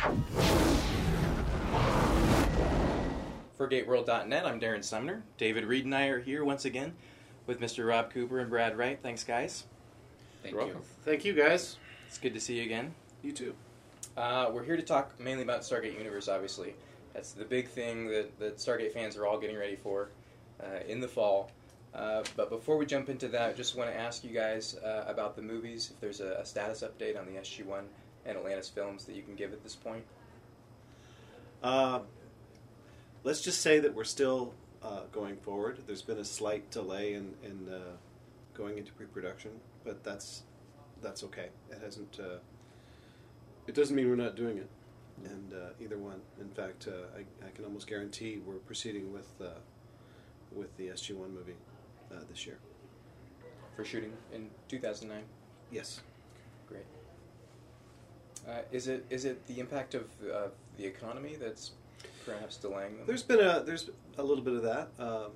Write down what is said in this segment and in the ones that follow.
For GateWorld.net, I'm Darren Sumner. David Read and I are here once again with Mr. Rob Cooper and Brad Wright. Thanks, guys. Thank You're you. welcome. Thank you, guys. It's good to see you again. You too. Uh, we're here to talk mainly about Stargate Universe, obviously. That's the big thing that, that Stargate fans are all getting ready for uh, in the fall. Uh, but before we jump into that, I just want to ask you guys uh, about the movies, if there's a, a status update on the SG1 and Atlantis films that you can give at this point. Uh, let's just say that we're still uh, going forward. There's been a slight delay in, in uh, going into pre-production, but that's that's okay. It hasn't. Uh, it doesn't mean we're not doing it. And uh, either one. In fact, uh, I, I can almost guarantee we're proceeding with uh, with the SG1 movie uh, this year. For shooting in 2009. Yes. Great. Uh, is it is it the impact of uh, the economy that's perhaps delaying them? There's been a there's a little bit of that. Um,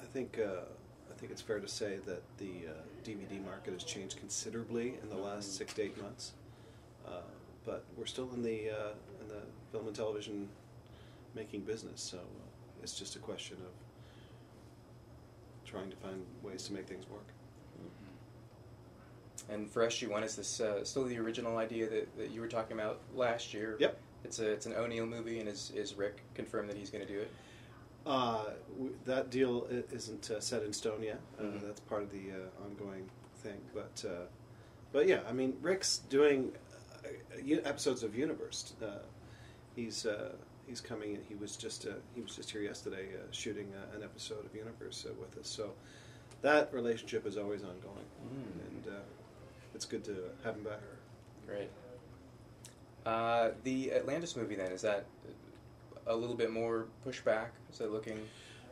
I think uh, I think it's fair to say that the uh, DVD market has changed considerably in the last six to eight months. Uh, but we're still in the uh, in the film and television making business, so uh, it's just a question of trying to find ways to make things work. And for SG1, is this uh, still the original idea that, that you were talking about last year? Yep. It's a it's an O'Neill movie, and is is Rick confirmed that he's going to do it? Uh, w- that deal i- isn't uh, set in stone yet. Uh, Mhm. That's part of the uh, ongoing thing. But uh, but yeah, I mean, Rick's doing uh, u- episodes of Universe. Uh, he's uh, he's coming. in. He was just uh, he was just here yesterday uh, shooting uh, an episode of Universe uh, with us. So that relationship is always ongoing, and uh, it's good to have him back. Great. Uh, the Atlantis movie then is that a little bit more pushback? Is that looking?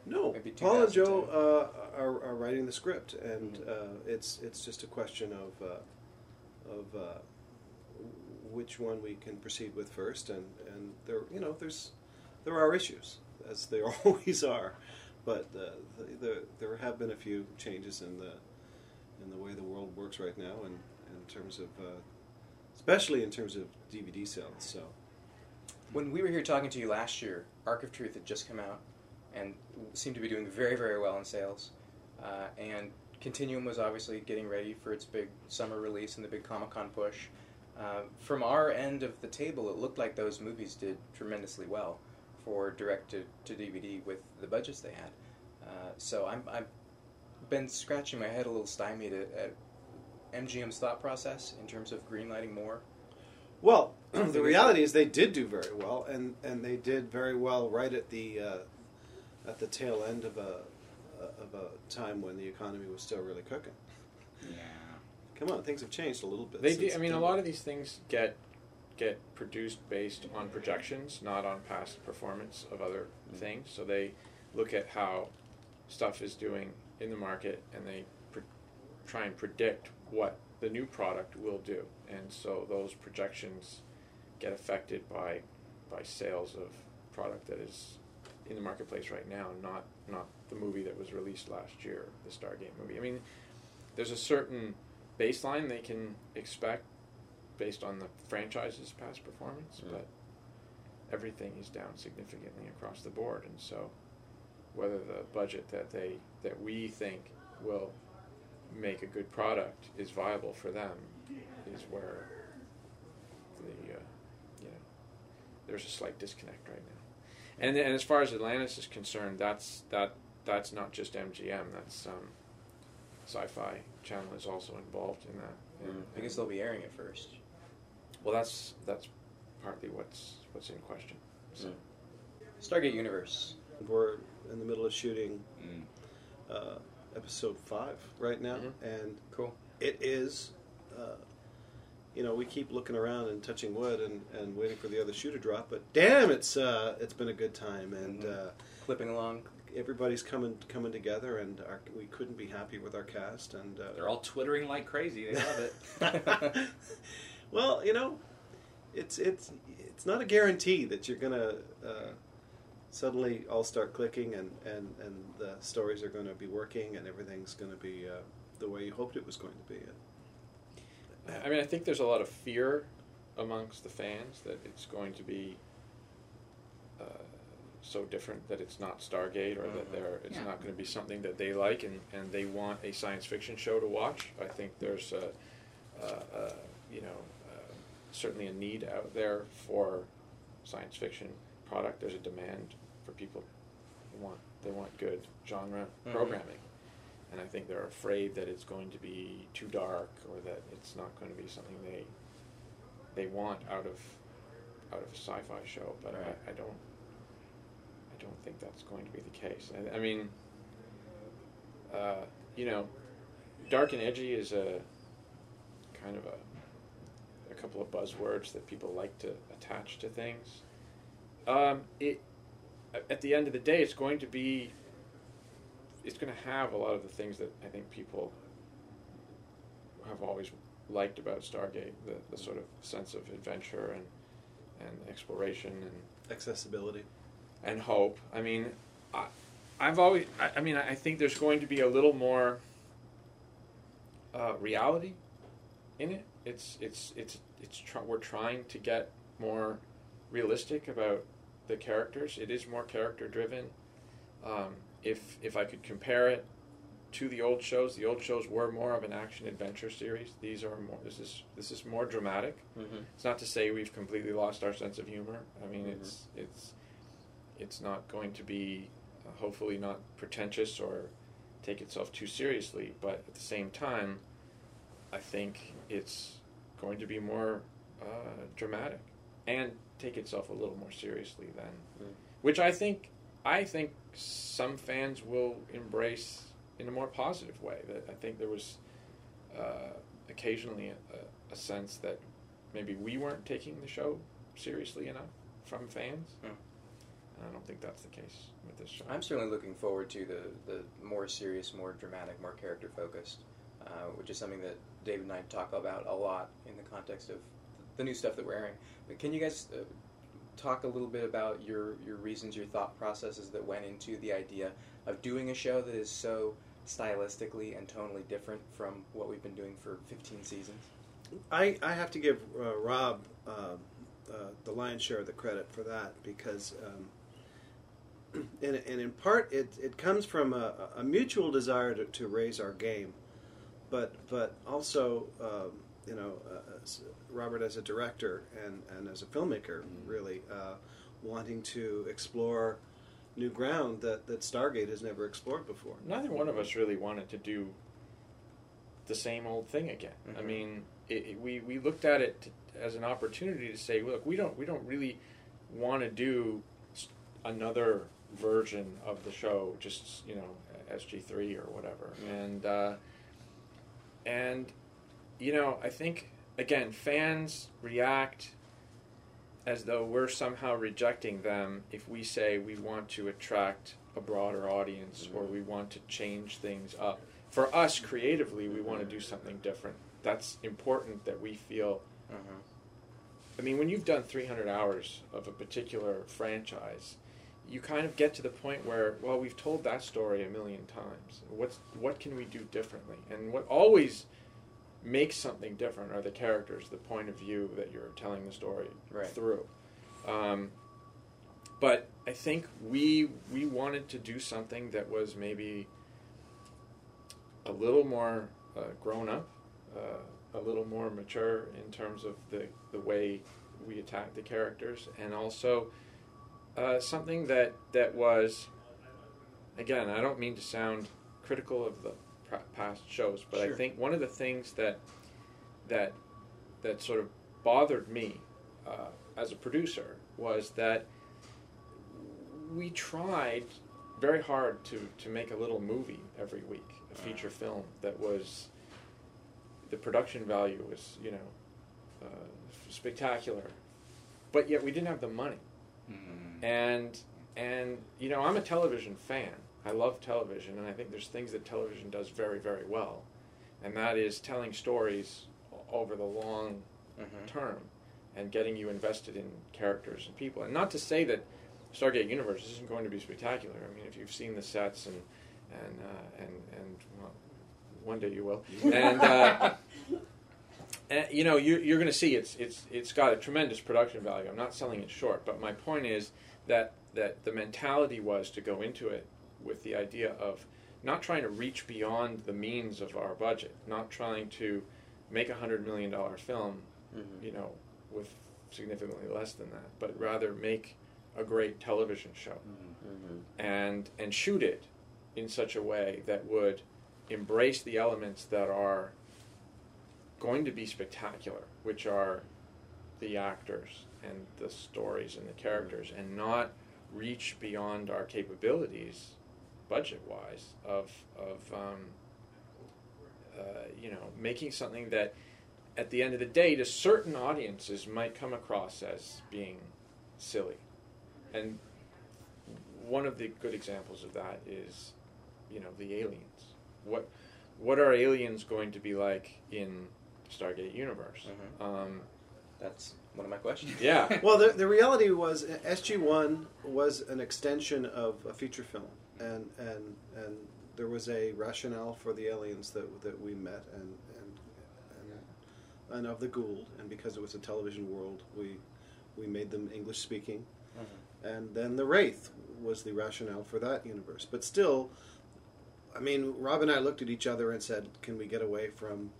No, Maybe Paul and Joe uh, are, are writing the script, and Mhm. uh, it's it's just a question of uh, of uh, which one we can proceed with first, and and there you know there's there are issues as there always are, but uh, the, the, there have been a few changes in the in the way the world works right now, and in terms of uh, especially in terms of DVD sales. So When we were here talking to you last year, Ark of Truth had just come out and seemed to be doing very, very well in sales. Uh, and Continuum was obviously getting ready for its big summer release and the big Comic Con push. Uh, from our end of the table, it looked like those movies did tremendously well for direct to, to DVD with the budgets they had. Uh, so I'm, I've been scratching my head a little stymied at, at MGM's thought process in terms of greenlighting more. Well, the reality is they did do very well, and, and they did very well right at the uh, at the tail end of a of a time when the economy was still really cooking. Yeah. Come on, things have changed a little bit. They do. I mean, a lot of these things get get produced based on projections, not on past performance of other things. So they look at how stuff is doing in the market, and they pr- try and predict what the new product will do. And so those projections get affected by by sales of product that is in the marketplace right now, not not the movie that was released last year, the Stargate movie. I mean, there's a certain baseline they can expect based on the franchise's past performance, Mm. but everything is down significantly across the board, and so whether the budget that they that we think will make a good product is viable for them is where the uh, you know there's a slight disconnect right now. And and as far as Atlantis is concerned, that's that that's not just MGM. That's um, Sci-Fi Channel is also involved in that. And, I guess they'll be airing it first. well, that's that's partly what's what's in question. So. Stargate Universe. We're in the middle of shooting Mm. uh, episode five right now, Mhm. and Cool. it is. Uh, you know, we keep looking around and touching wood and, and waiting for the other shoe to drop, but damn, it's uh, it's been a good time, and Mhm. uh, Clipping along. everybody's coming coming together, and our, we couldn't be happy with our cast, and uh, They're all twittering like crazy. They love it. well, you know, it's it's it's not a guarantee that you're gonna uh, suddenly all start clicking and, and, and the stories are going to be working and everything's going to be uh, the way you hoped it was going to be. I mean, I think there's a lot of fear amongst the fans that it's going to be uh, so different that it's not Stargate or that Mhm. they're it's Yeah. not going to be something that they like and, and they want a science fiction show to watch. I think there's a, a, a you know uh, certainly a need out there for science fiction product. There's a demand for people who want they want good genre Mhm. programming, and I think they're afraid that it's going to be too dark or that it's not going to be something they they want out of out of a sci-fi show. But Right. I, I don't I don't think that's going to be the case. I, I mean, uh, you know, dark and edgy is a kind of a a couple of buzzwords that people like to attach to things. Um, it at the end of the day, it's going to be it's going to have a lot of the things that I think people have always liked about Stargate, the, the sort of sense of adventure and and exploration and Accessibility. and hope. I mean, I, I've always, I, I mean, I think there's going to be a little more uh, reality in it. It's, it's, it's, it's. Tr- we're trying to get more realistic about the characters. It is more character driven. Um, if if I could compare it to the old shows, the old shows were more of an action adventure series. These are more. This is this is more dramatic. Mm-hmm. It's not to say we've completely lost our sense of humor. I mean, Mhm. it's it's it's not going to be uh, hopefully not pretentious or take itself too seriously, but at the same time, I think it's going to be more uh, dramatic and take itself a little more seriously then, Mm. which I think I think some fans will embrace in a more positive way. That I think there was uh, occasionally a, a sense that maybe we weren't taking the show seriously enough from fans. And I don't think that's the case with this show. I'm certainly looking forward to the, the more serious, more dramatic, more character focused, uh, which is something that David and I talk about a lot in the context of the new stuff that we're airing. But can you guys uh, talk a little bit about your, your reasons, your thought processes that went into the idea of doing a show that is so stylistically and tonally different from what we've been doing for 15 seasons? I, I have to give uh, Rob uh, uh, the lion's share of the credit for that because, um, and, and in part, it, it comes from a, a mutual desire to, to raise our game, but but also, um, you know, uh, as Robert as a director and, and as a filmmaker, really uh, wanting to explore new ground that, that Stargate has never explored before. Neither one of us really wanted to do the same old thing again. I Mhm. mean, it, it- we we looked at it as an opportunity to say, look, we don't we don't really want to do another version of the show, just you know, SG three or whatever, Mhm. and uh, and you know, I think again, fans react as though we're somehow rejecting them if we say we want to attract a broader audience or we want to change things up. For us creatively, we want to do something different. That's important that we feel. Mm-hmm. I mean, when you've done 300 hours of a particular franchise, you kind of get to the point where, well, we've told that story a million times. What's what can we do differently? And what always makes something different are the characters, the point of view that you're telling the story Right. through. Um, but I think we we wanted to do something that was maybe a little more uh, grown up, uh, a little more mature in terms of the the way we attack the characters, and also uh, something that that was again. I don't mean to sound critical of the past shows, but I think one of the things that that that sort of bothered me uh, as a producer was that we tried very hard to, to make a little movie every week, a feature film that was the production value was you know uh, spectacular, but yet we didn't have the money. Mm. And and you know I'm a television fan. I love television, and I think there's things that television does very very well, and that is telling stories over the long Mm-hmm. term and getting you invested in characters and people. And not to say that Stargate Universe isn't going to be spectacular. I mean, if you've seen the sets and and uh, and and well, one day you will. And uh, and, you know, you're, you're going to see it's it's it's got a tremendous production value. I'm not selling it short, but my point is that that the mentality was to go into it with the idea of not trying to reach beyond the means of our budget, not trying to make a hundred million dollar film, Mhm. you know, with significantly less than that, but rather make a great television show Mhm. and and shoot it in such a way that would embrace the elements that are going to be spectacular, which are the actors and the stories and the characters, and not reach beyond our capabilities, budget wise, of of um, uh, you know making something that at the end of the day to certain audiences might come across as being silly. And one of the good examples of that is you know the aliens. What what are aliens going to be like in stargate universe? Mhm. um, That's one of my questions. yeah. Well, the, the reality was SG One was an extension of a feature film, and and and there was a rationale for the aliens that that we met, and and and, and of the Goa'uld, and because it was a television world, we we made them English speaking, Mhm. and then the Wraith was the rationale for that universe. But still, I mean, Rob and I looked at each other and said, "Can we get away from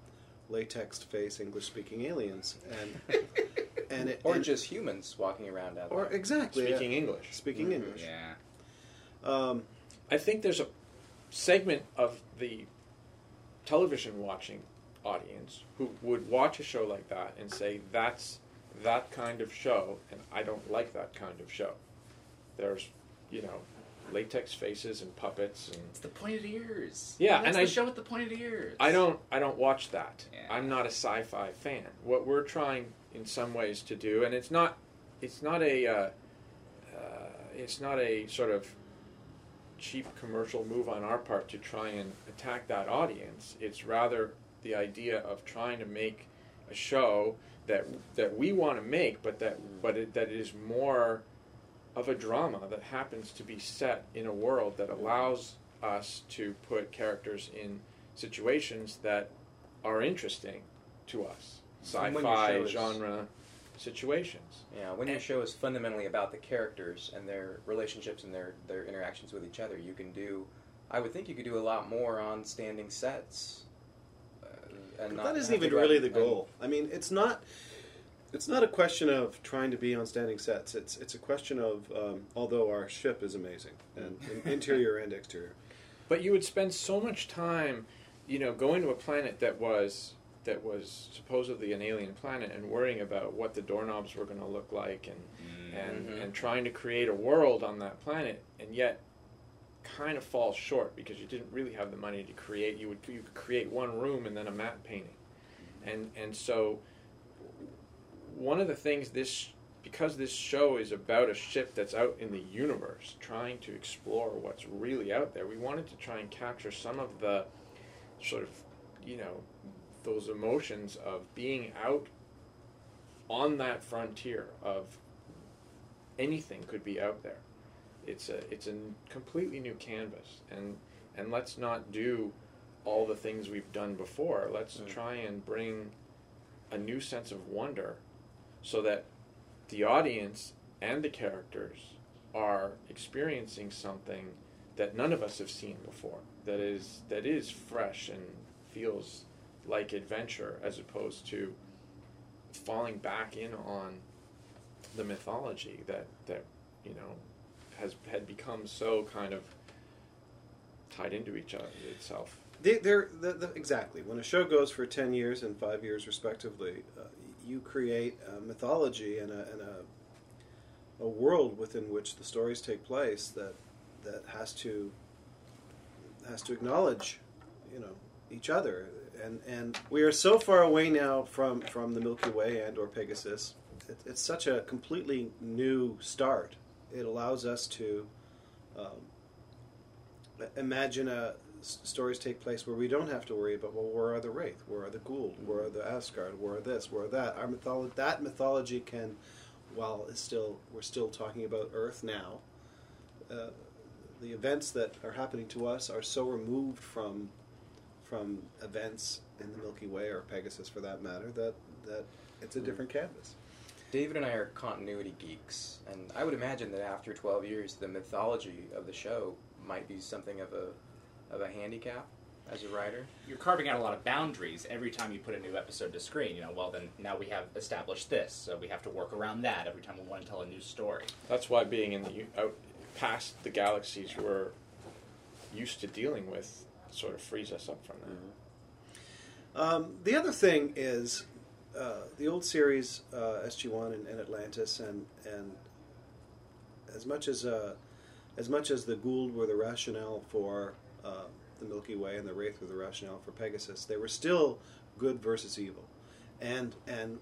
latex face English speaking aliens?" And and it Or and- just humans walking around out or there. exactly speaking yeah. english speaking Mhm. English. Yeah. Um, i think there's a segment of the television watching audience who would watch a show like that and say that's that kind of show and i don't like that kind of show there's you know latex faces and puppets and It's the pointed ears. Yeah, That's and the I- show with the pointed ears. I don't I don't watch that. Yeah. I'm not a sci-fi fan. What we're trying in some ways to do, and it's not it's not a uh, uh, it's not a sort of cheap commercial move on our part to try and attack that audience. It's rather the idea of trying to make a show that that we want to make, but that but it, that is more of a drama that happens to be set in a world that allows us to put characters in situations that are interesting to us, And when your sci-fi genre situations. Yeah, when your show is fundamentally about the characters and their relationships and their, their interactions with each other, you can do. I would think you could do a lot more on standing sets. Uh, and but not that isn't even really the goal. I mean, it's not. It's not a question of trying to be on standing sets. It's it's a question of um, although our ship is amazing and, and interior and exterior. But you would spend so much time, you know, going to a planet that was that was supposedly an alien planet and worrying about what the doorknobs were going to look like and and Mhm. and trying to create a world on that planet and yet kind of fall short because you didn't really have the money to create you would you could create one room and then a matte painting and and so one of the things this because this show is about a ship that's out in the universe trying to explore what's really out there we wanted to try and capture some of the sort of you know those emotions of being out on that frontier of anything could be out there it's a it's a completely new canvas and and let's not do all the things we've done before let's Mm. try and bring a new sense of wonder so that the audience and the characters are experiencing something that none of us have seen before that is that is fresh and feels like adventure as opposed to falling back in on the mythology that that you know has had become so kind of tied into each other itself They, they're the, the, exactly when a show goes for ten years and five years respectively, uh, you create a mythology and a, and a a world within which the stories take place that that has to has to acknowledge, you know, each other. And and we are so far away now from from the Milky Way and or Pegasus. It, it's such a completely new start. It allows us to. Um, imagine a s- stories take place where we don't have to worry about well where are the wraith where are the Goa'uld where are the Asgard where are this where are that our mytholo- that mythology can while it's still we're still talking about Earth now uh, the events that are happening to us are so removed from from events in the Milky Way or Pegasus for that matter, that that it's a different canvas. David and I are continuity geeks, and I would imagine that after 12 years, the mythology of the show might be something of a of a handicap as a writer. You're carving out a lot of boundaries every time you put a new episode to screen. You know, well then now we have established this, so we have to work around that every time we want to tell a new story. That's why being in the out past the galaxies we're used to dealing with sort of frees us up from that. Um, the other thing is uh, the old series uh, SG1 and, and Atlantis, and and as much as uh, as much as the Goa'uld were the rationale for uh, the Milky Way and the Wraith were the rationale for Pegasus, they were still good versus evil, and and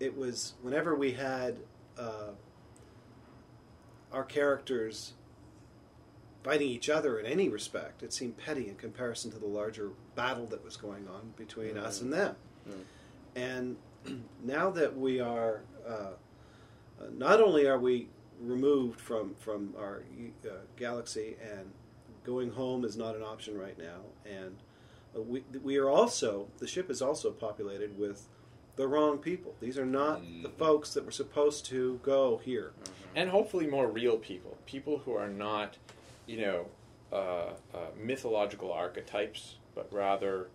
it was whenever we had uh, our characters fighting each other in any respect, it seemed petty in comparison to the larger battle that was going on between us and them. Mm. And now that we are, uh, uh, not only are we removed from from our uh, galaxy, and going home is not an option right now, and uh, we we are also the ship is also populated with the wrong people. These are not the Mhm. folks that were supposed to go here. and hopefully more real people, people who are not, you know, uh, uh, mythological archetypes, but rather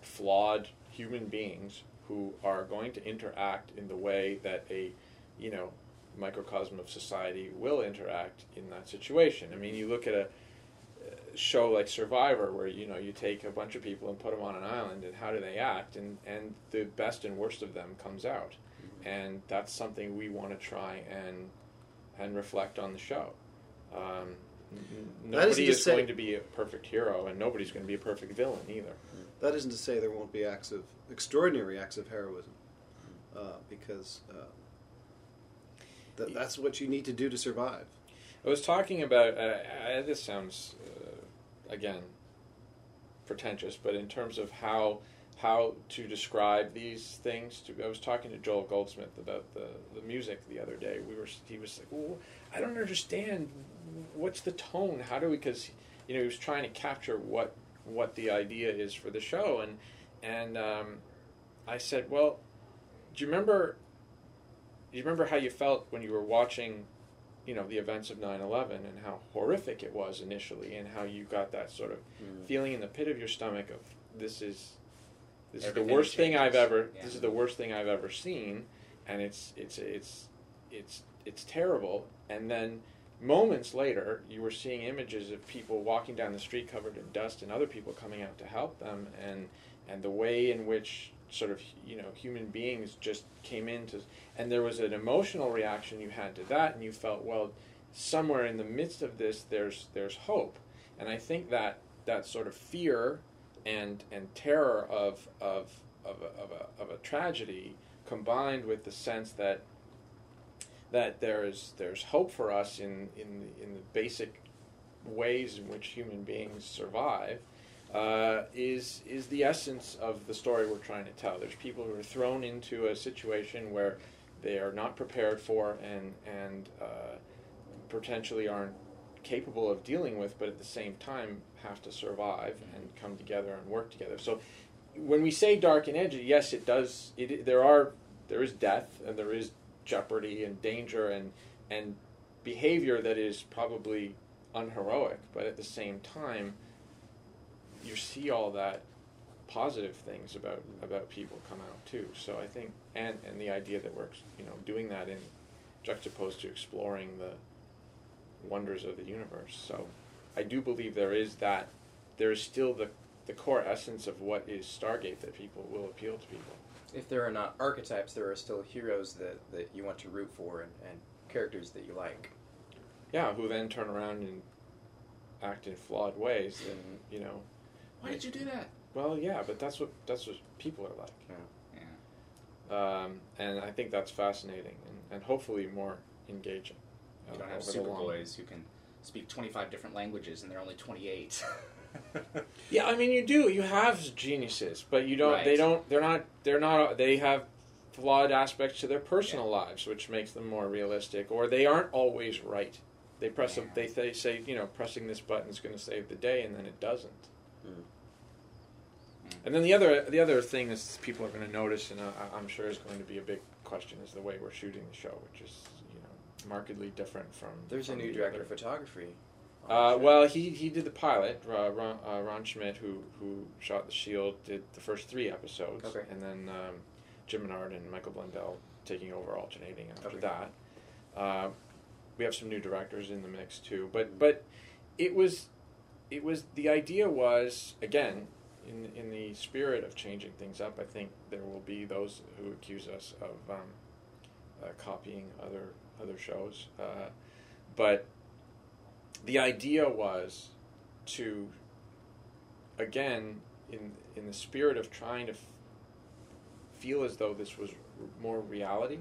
flawed human beings who are going to interact in the way that a, you know, microcosm of society will interact in that situation. I mean, you look at a show like Survivor, where you know you take a bunch of people and put them on an island, and how do they act? And and the best and worst of them comes out, and that's something we want to try and and reflect on the show. Um, n- n- That isn't nobody to is say- going to be a perfect hero, and nobody's going to be a perfect villain either. That isn't to say there won't be acts of extraordinary acts of heroism, uh, because uh, that, that's what you need to do to survive. I was talking about. Uh, uh, this sounds uh, again pretentious, but in terms of how how to describe these things, to, I was talking to Joel Goldsmith about the, the music the other day. We were he was like, "Well, I don't understand. What's the tone? How do we?" Because you know he was trying to capture what what the idea is for the show, and and um, I said, "Well, do you remember?" Do you remember how you felt when you were watching you know the events of 9-11 and how horrific it was initially and how you got that sort of Mm. feeling in the pit of your stomach of this is this is the worst thing I've ever Yeah. this is the worst thing I've ever seen and it's it's it's it's it's terrible. And then moments later you were seeing images of people walking down the street covered in dust and other people coming out to help them. And and the way in which sort of you know human beings just came into and there was an emotional reaction you had to that and you felt well somewhere in the midst of this there's there's hope. And i think that that sort of fear and and terror of of of a, of a, of a tragedy combined with the sense that that there's there's hope for us in in in the basic ways in which human beings survive uh, is is the essence of the story we're trying to tell. There's people who are thrown into a situation where they are not prepared for and and uh, potentially aren't capable of dealing with, but at the same time have to survive and come together and work together. So when we say dark and edgy, yes, it does. It there are there is death and there is jeopardy and danger and and behavior that is probably unheroic, but at the same time you see all that positive things about about people come out too. So I think and and the idea that we're you know doing that in juxtaposed to exploring the wonders of the universe. So I do believe there is that there is still the the core essence of what is Stargate that people will appeal to people. If there are not archetypes, there are still heroes that, that you want to root for and, and characters that you like. Yeah, who then turn around and act in flawed ways. And you know, Why did you do that? well, yeah, but that's what that's what people are like. Yeah. um, and I think that's fascinating and, and hopefully more engaging. uh, You don't have over the long- superboys who can speak 25 different languages and they're only 28. Yeah, I mean you do. You have geniuses, but you don't. They don't. They're not. They're not. They have flawed aspects to their personal lives, which makes them more realistic. Or they aren't always right. They press. A, they, they say, you know, pressing this button is going to save the day, and then it doesn't. Mm. Mm. And then the other the other thing that people are going to notice, and I, I'm sure is going to be a big question, is the way we're shooting the show, which is you know markedly different from. There's a new the director other- of photography. Uh, well, he, he did the pilot. Uh, Rohn, uh, Rohn Schmidt, who who shot The Shield, did the first three episodes, Okay. and then um, Jim Menard and Michael Blundell taking over, alternating after Okay. that. Uh, we have some new directors in the mix too, but but it was it was the idea was again in in the spirit of changing things up. I think there will be those who accuse us of um, uh, copying other other shows, uh, but the idea was to again in in the spirit of trying to f- feel as though this was r- more reality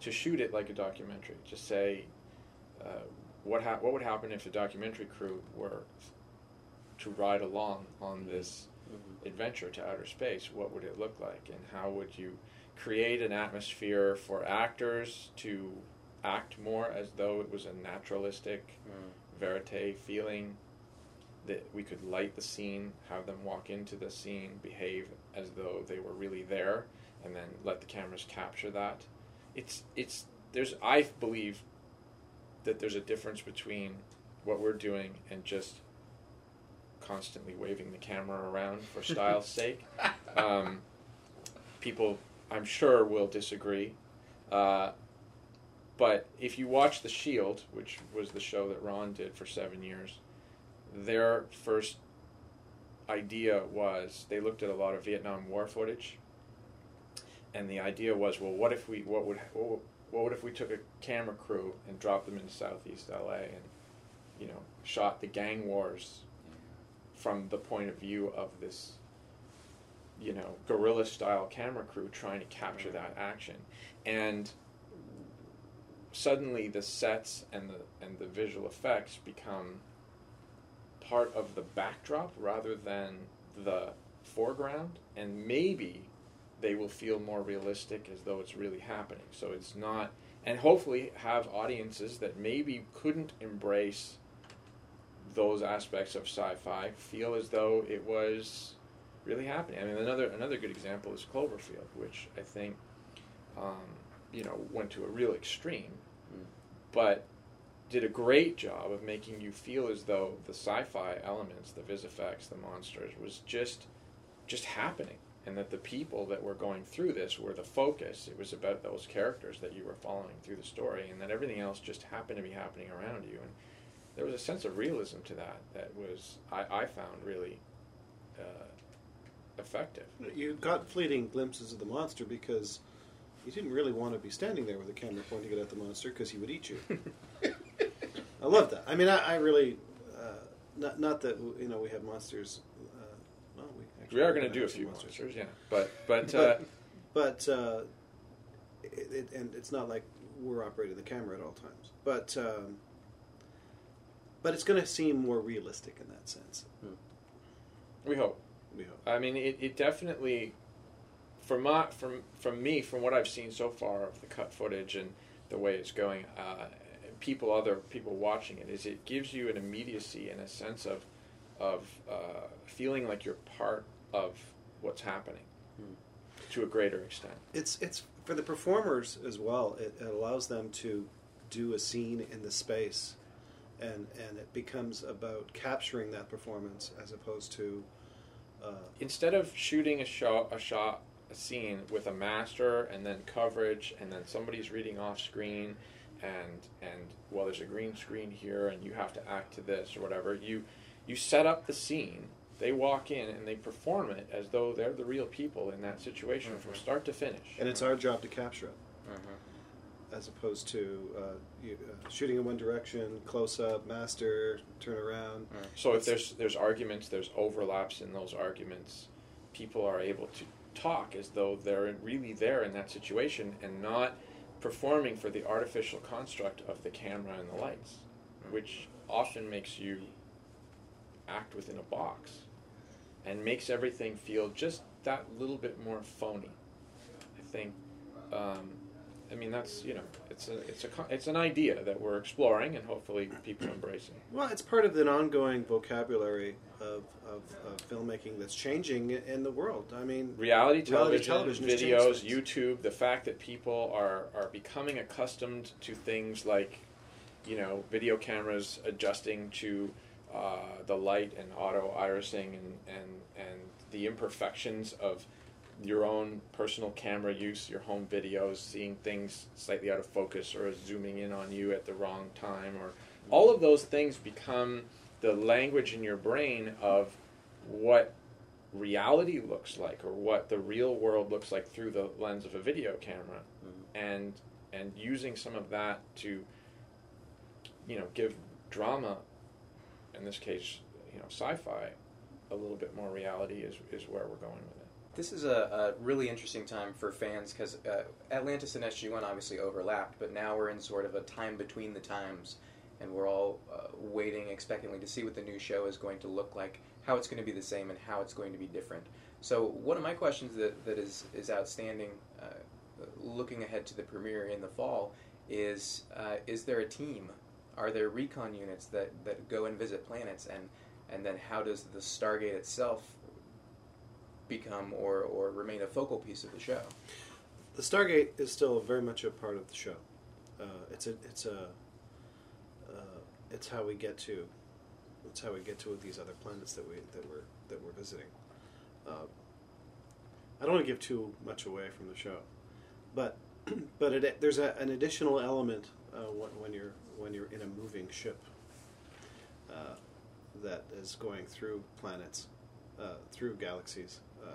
to shoot it like a documentary to say uh, what ha- what would happen if a documentary crew were to ride along on this Mhm. adventure to outer space what would it look like and how would you create an atmosphere for actors to act more as though it was a naturalistic Mm. Verite feeling that we could light the scene, have them walk into the scene, behave as though they were really there, and then let the cameras capture that. It's it's there's I believe that there's a difference between what we're doing and just constantly waving the camera around for style's sake. Um, people, I'm sure, will disagree. Uh, but if you watch The Shield, which was the show that Rohn did for seven years, their first idea was they looked at a lot of Vietnam War footage, and the idea was, well, what if we what would what what if we took a camera crew and dropped them into Southeast LA and you know shot the gang wars from the point of view of this you know guerrilla style camera crew trying to capture that action. And suddenly the sets and the and the visual effects become part of the backdrop rather than the foreground and maybe they will feel more realistic as though it's really happening so it's not and hopefully have audiences that maybe couldn't embrace those aspects of sci-fi feel as though it was really happening. I mean, another another good example is Cloverfield, which I think, um, you know, went to a real extreme. But did a great job of making you feel as though the sci-fi elements, the vis effects, the monsters, was just just happening, and that the people that were going through this were the focus. It was about those characters that you were following through the story, and that everything else just happened to be happening around you. And there was a sense of realism to that that was I, I found really uh, effective. You got fleeting glimpses of the monster because you didn't really want to be standing there with a camera pointing it at the monster because he would eat you. I love that. I mean, I, I really, uh, not not that you know we have monsters. Uh, well, we actually We are going to do a few monsters, yeah, but but, But- uh, but uh, it, it, and it's not like we're operating the camera at all times. But um, but it's going to seem more realistic in that sense. we hope. We hope. I mean, it, it definitely, from my, from from me, from what I've seen so far of the cut footage and the way it's going, uh, people, other people watching it, is it gives you an immediacy and a sense of of uh, feeling like you're part of what's happening Hmm. to a greater extent. It's it's for the performers as well. It, it allows them to do a scene in the space, and and it becomes about capturing that performance as opposed to. Uh, instead of shooting a shot, a shot, scene with a master and then coverage and then somebody's reading off screen, and and well, there's a green screen here and you have to act to this or whatever. You you set up the scene. They walk in and they perform it as though they're the real people in that situation from Mhm. start to finish. and it's our job to capture it, Mhm. as opposed to uh, you, uh, shooting in one direction, close up, master, turn around. So if there's there's arguments, there's overlaps in those arguments, people are able to talk as though they're really there in that situation and not performing for the artificial construct of the camera and the lights, which often makes you act within a box and makes everything feel just that little bit more phony. I think um, I mean, that's you know, it's a it's a it's an idea that we're exploring and hopefully people embracing. Well, it's part of an ongoing vocabulary of, of, of filmmaking that's changing in the world. I mean, Reality Reality television, television videos. YouTube, the fact that people are are becoming accustomed to things like, you know, video cameras adjusting to uh, the light and auto irising and, and and the imperfections of your own personal camera use, your home videos, seeing things slightly out of focus or zooming in on you at the wrong time, or all of those things become the language in your brain of what reality looks like or what the real world looks like through the lens of a video camera. Mm-hmm. And and using some of that to you know give drama in this case you know sci-fi a little bit more reality is, is where we're going with it This is a, a really interesting time for fans because uh, Atlantis and SG1 obviously overlapped, but now we're in sort of a time between the times, and we're all uh, waiting expectantly to see what the new show is going to look like, how it's going to be the same, and how it's going to be different. So, one of my questions that, that is, is outstanding, uh, looking ahead to the premiere in the fall, is uh, is there a team? Are there recon units that, that go and visit planets, and and then how does the Stargate itself become or, or remain a focal piece of the show. the Stargate is still very much a part of the show. Uh, it's a it's a uh, it's how we get to it's how we get to these other planets that we that we're that we're visiting. Uh, I don't want to give too much away from the show, but but it, there's a, an additional element uh, when, you're when you're in a moving ship uh, that is going through planets, uh, through galaxies. Uh,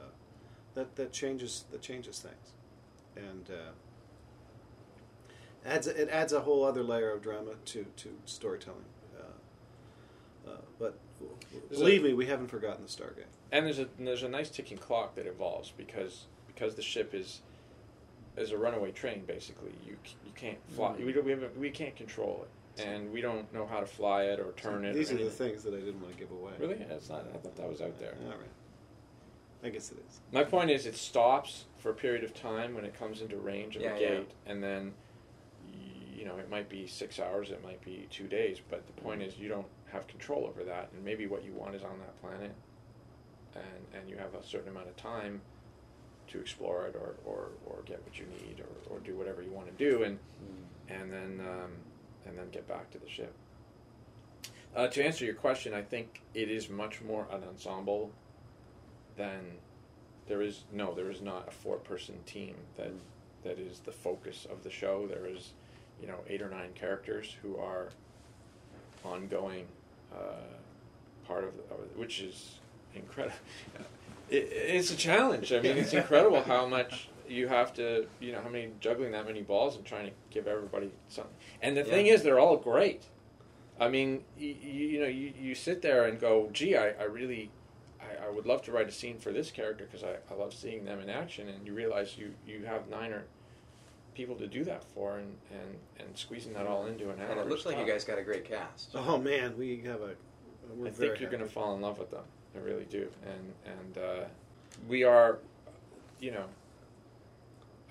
that that changes that changes things, and uh, adds it adds a whole other layer of drama to to storytelling. Uh, uh, but There's believe a- me, we haven't forgotten the Stargate. and there's a there's a nice ticking clock that evolves because because the ship is is a runaway train basically you you can't fly Mhm. we, don't, we, have, we can't control it and we don't know how to fly it or turn it These are the things that I didn't want to give away. really that's not I thought that was out there All right. I guess it is. my point is it stops for a period of time when it comes into range of Yeah, a yeah. gate and then you know it might be six hours it might be two days but the point is you don't have control over that and maybe what you want is on that planet and and you have a certain amount of time to explore it or, or, or get what you need or, or do whatever you want to do and and then um, and then get back to the ship. Uh, to answer your question, I think it is much more an ensemble than there is. No, there is not a four-person team that that is the focus of the show. There is, you know, eight or nine characters who are ongoing uh, part of, of which is incredible. It, it's a challenge. I mean, it's incredible how much you have to, you know, how many juggling that many balls and trying to give everybody something. And the thing is, they're all great. I mean, you, you know, you, you sit there and go, gee, I, I really, I, I would love to write a scene for this character because I, I love seeing them in action. And you realize you, you have nine or people to do that for and, and, and squeezing that all into an hour. And it looks is like you guys got a great cast. Oh man, we have a. We're I think you're going to fall in love with them. I really do, and and uh, we are, you know,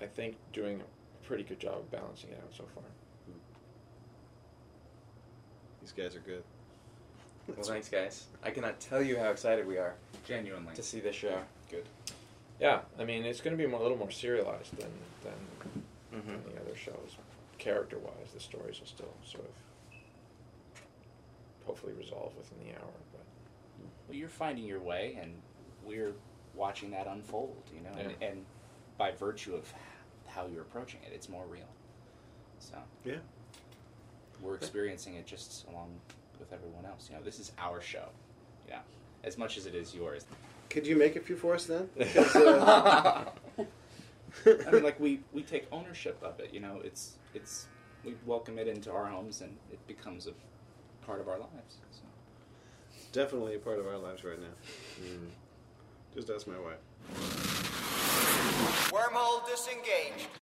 I think doing a pretty good job of balancing it out so far. These guys are good. Well, thanks, guys. I cannot tell you how excited we are Genuinely. to see this show. Good. Yeah, I mean it's going to be more, a little more serialized than than Mm-hmm. the other shows. Character-wise, the stories will still sort of hopefully resolve within the hour. But Well, you're finding your way, and we're watching that unfold. You know, and, and by virtue of how you're approaching it, it's more real. So Yeah. we're experiencing it just along with everyone else. You know, this is our show. Yeah, as much as it is yours. Could you make a few for us then? Uh, I mean, like we we take ownership of it. You know, it's it's we welcome it into our homes, and it becomes a part of our lives. So. definitely a part of our lives right now. Just ask my wife. Wormhole disengaged.